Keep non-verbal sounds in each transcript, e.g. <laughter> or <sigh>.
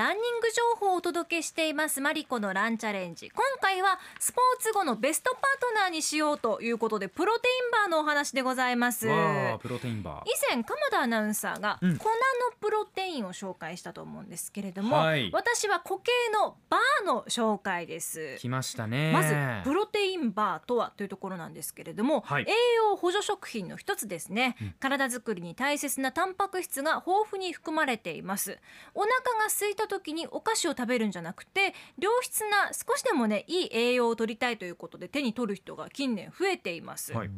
ランニング情報をお届けしていますマリコのランチャレンジ。今回はスポーツ後のベストパートナーにしようということでプロテインバーのお話でございます。プロテインバー。以前鎌田アナウンサーが粉うん。のプロテインを紹介したと思うんですけれども、はい。私は固形のバーの紹介です。来ましたね。まずプロテインバーとはというところなんですけれども、はい。栄養補助食品の一つですね、うん。体づくりに大切なタンパク質が豊富に含まれています。お腹が空いた時にお菓子を食べるんじゃなくて良質な少しでもねいい栄養を取りたいということで手に取る人が近年増えています、はい。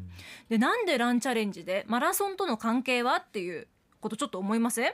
でなんでランチャレンジでマラソンとの関係はっていうことちょっと思いません？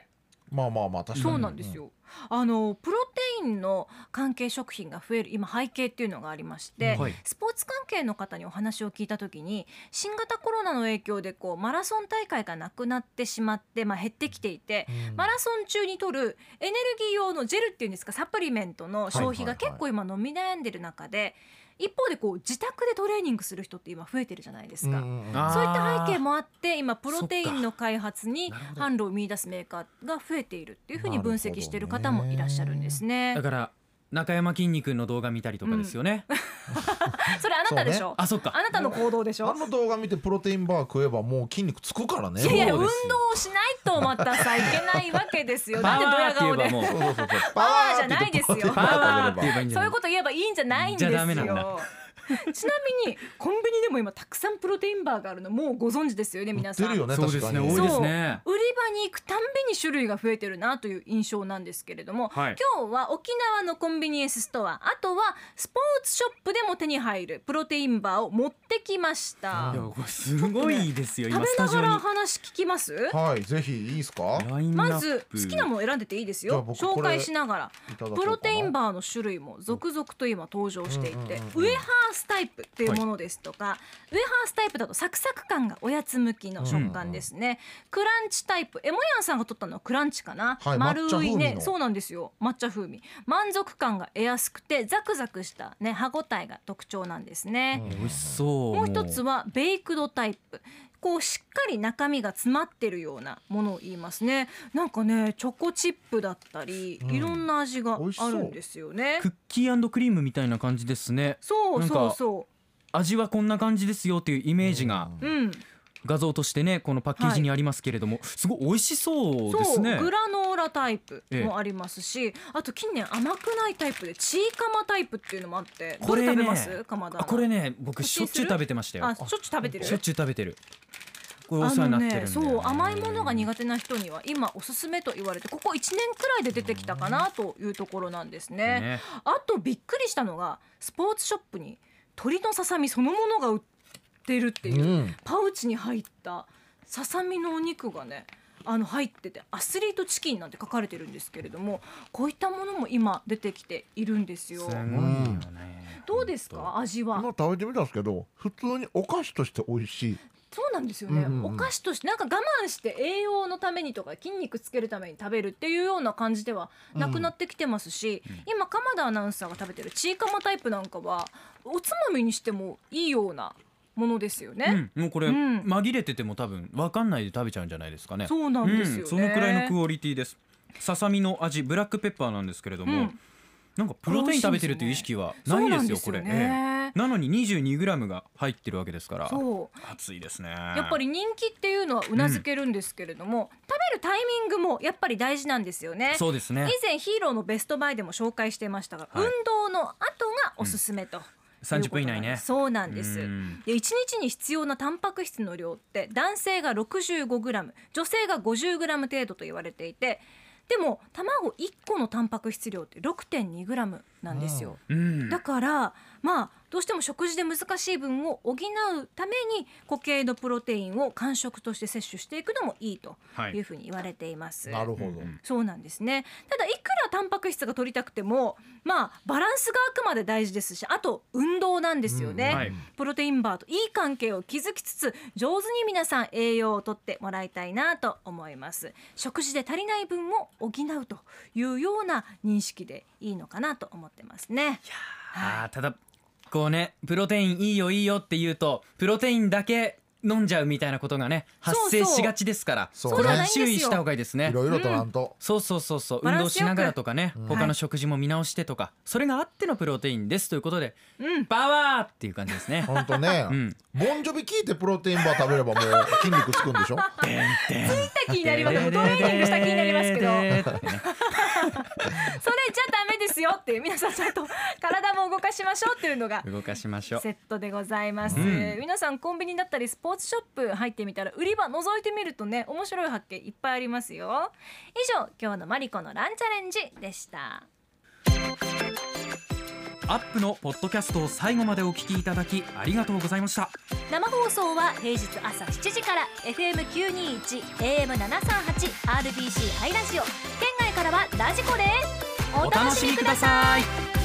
まあまあまあ確かに。そうなんですよ、あのプロテインの関係食品が増える今背景っていうのがありまして、はい。スポーツ関係の方にお話を聞いた時に新型コロナの影響でこうマラソン大会がなくなってしまって、まあ、減ってきていて、うん。マラソン中に取るエネルギー用のジェルっていうんですかサプリメントの消費が結構今飲み悩んでる中で一方でこう自宅でトレーニングする人って今増えてるじゃないですか。そういった背景もあって今プロテインの開発に販路を見出すメーカーが増えているっていうふうに分析している方もいらっしゃるんですね。だ。から中山きんに君の動画見たりとかですよね、<laughs> それあなたでしょ？あそっかあなたの行動でしょ？あの動画見てプロテインバー食えばもう筋肉つくからねいやいや運動しないとまたさいけないわけですよ。なんでドヤ顔で。もうそうそうそうそうパワーじゃないですよパワーって言えばいいんじゃないそういうこと言えばいいんじゃないんですよ。<laughs> ちなみにコンビニでも今たくさんプロテインバーがあるのもうご存知ですよね皆さん。ねそうですね確かに多いですね。売り場に行くたんびに種類が増えてるなという印象なんですけれども、はい。今日は沖縄のコンビニエンスストアあとはスポーツショップでも手に入るプロテインバーを持ってきました。いやこれすごいですよ、食べ今スタジオに。ながら話聞きます？はいぜひいいですか？まず好きなもの選んでていいですよ。紹介しながら。プロテインバーの種類も続々と今登場していて、うんうんうんうん。ウエハースタイプっていうものですとか、ウエハースタイプだとサクサク感がおやつ向きの食感ですね、クランチタイプエモヤンさんが取ったのはクランチかな、はい丸いね。の。そうなんですよ。抹茶風味。満足感が得やすくてザクザクしたね歯ごたえが特徴なんですね、美味しそう。もう一つはベイクドタイプこうしっかり中身が詰まってるようなものを言いますね。なんかねチョコチップだったり、うん。いろんな味があるんですよね。クッキークリームみたいな感じですね。そうそうそ味はこんな感じですよっていうイメージがううん画像としてねこのパッケージにありますけれども、すごい美味しそうですそうねグラノーラタイプええ。もありますし、あと近年甘くないタイプでチーカマタイプっていうのもあってこれね食べます？鎌田あこれね僕しょっちゅう食べてましたよ。あしょっちゅう食べてる？しょっちゅう食べてる。これおあ世話にのなってるねそう甘いものが苦手な人には今おすすめと言われてここ1年くらいで出てきたかなというところなんですね。ね。あとびっくりしたのがスポーツショップに鶏のささみそのものが売ってるっていう、うん。パウチに入ったささみのお肉がねあの入っててアスリートチキンなんて書かれてるんですけれどもこういったものも今出てきているんですよ。すごいよね。どうですか味は？今食べてみたんですけど普通にお菓子として美味しい。そうなんですよね、うんうんうん。お菓子としてなんか我慢して栄養のためにとか筋肉つけるために食べるっていうような感じではなくなってきてますし、今鎌田アナウンサーが食べてるチーカマタイプなんかはおつまみにしてもいいようなものですよね。うん、もうこれ、うん。紛れてても多分わかんないで食べちゃうんじゃないですかね。そうなんですよね。うん。そのくらいのクオリティです。ささみの味ブラックペッパーなんですけれども、うん。なんかプロテイン食べてるという意識はないですよこれ。ね。ええ。なのに 22g が入ってるわけですから熱いですね。やっぱり人気っていうのはうなずけるんですけれども、食べるタイミングもやっぱり大事なんですよね。そうですね。以前ヒーローのベストバイでも紹介していましたが、はい。運動の後がおすすめと。30分以内ね。そうなんです。うん。で1日に必要なタンパク質の量って男性が 65g 女性が 50g 程度と言われていてでも卵1個のタンパク質量って 6.2g なんですよ、うん。だからまあどうしても食事で難しい分を補うために固形のプロテインを間食として摂取していくのもいいとはいいうふうに言われています。なるほど、うん。そうなんですね。ただいくらタンパク質が取りたくてもまあバランスがあくまで大事ですしあと運動なんですよね、うんはい。プロテインバーといい関係を築きつつ上手に皆さん栄養をとってもらいたいなと思います。食事で足りない分を補うというような認識でいいのかなと思ってますね。あーただこうねプロテインいいよいいよって言うとプロテインだけ飲んじゃうみたいなことがね発生しがちですからそうこれはそう。注意した方がいいですね。いろいろとなん。と、そうそうそうそう。運動しながらとかね、うん他の食事も見直してとかそれがあってのプロテインですということで、うん。パワーっていう感じですね。本当ね、うん。ボンジョビ聞いてプロテインバー食べればもう筋肉つくんでしょ？気になります。トレーニングした気になりますけど。<laughs> それじゃど。ですよっていう皆さんちゃんと <laughs> 体も動かしましょうっていうのが動かしましょう。セットでございます、うん。皆さんコンビニだったりスポーツショップ入ってみたら売り場覗いてみるとね面白い発見いっぱいありますよ。以上今日のマリコのランチャレンジでした。アップのポッドキャストを最後までお聞きいただきありがとうございました。生放送は平日朝7時から FM921 AM738 RBC ハイラジオ。県外からはラジコですお楽しみください。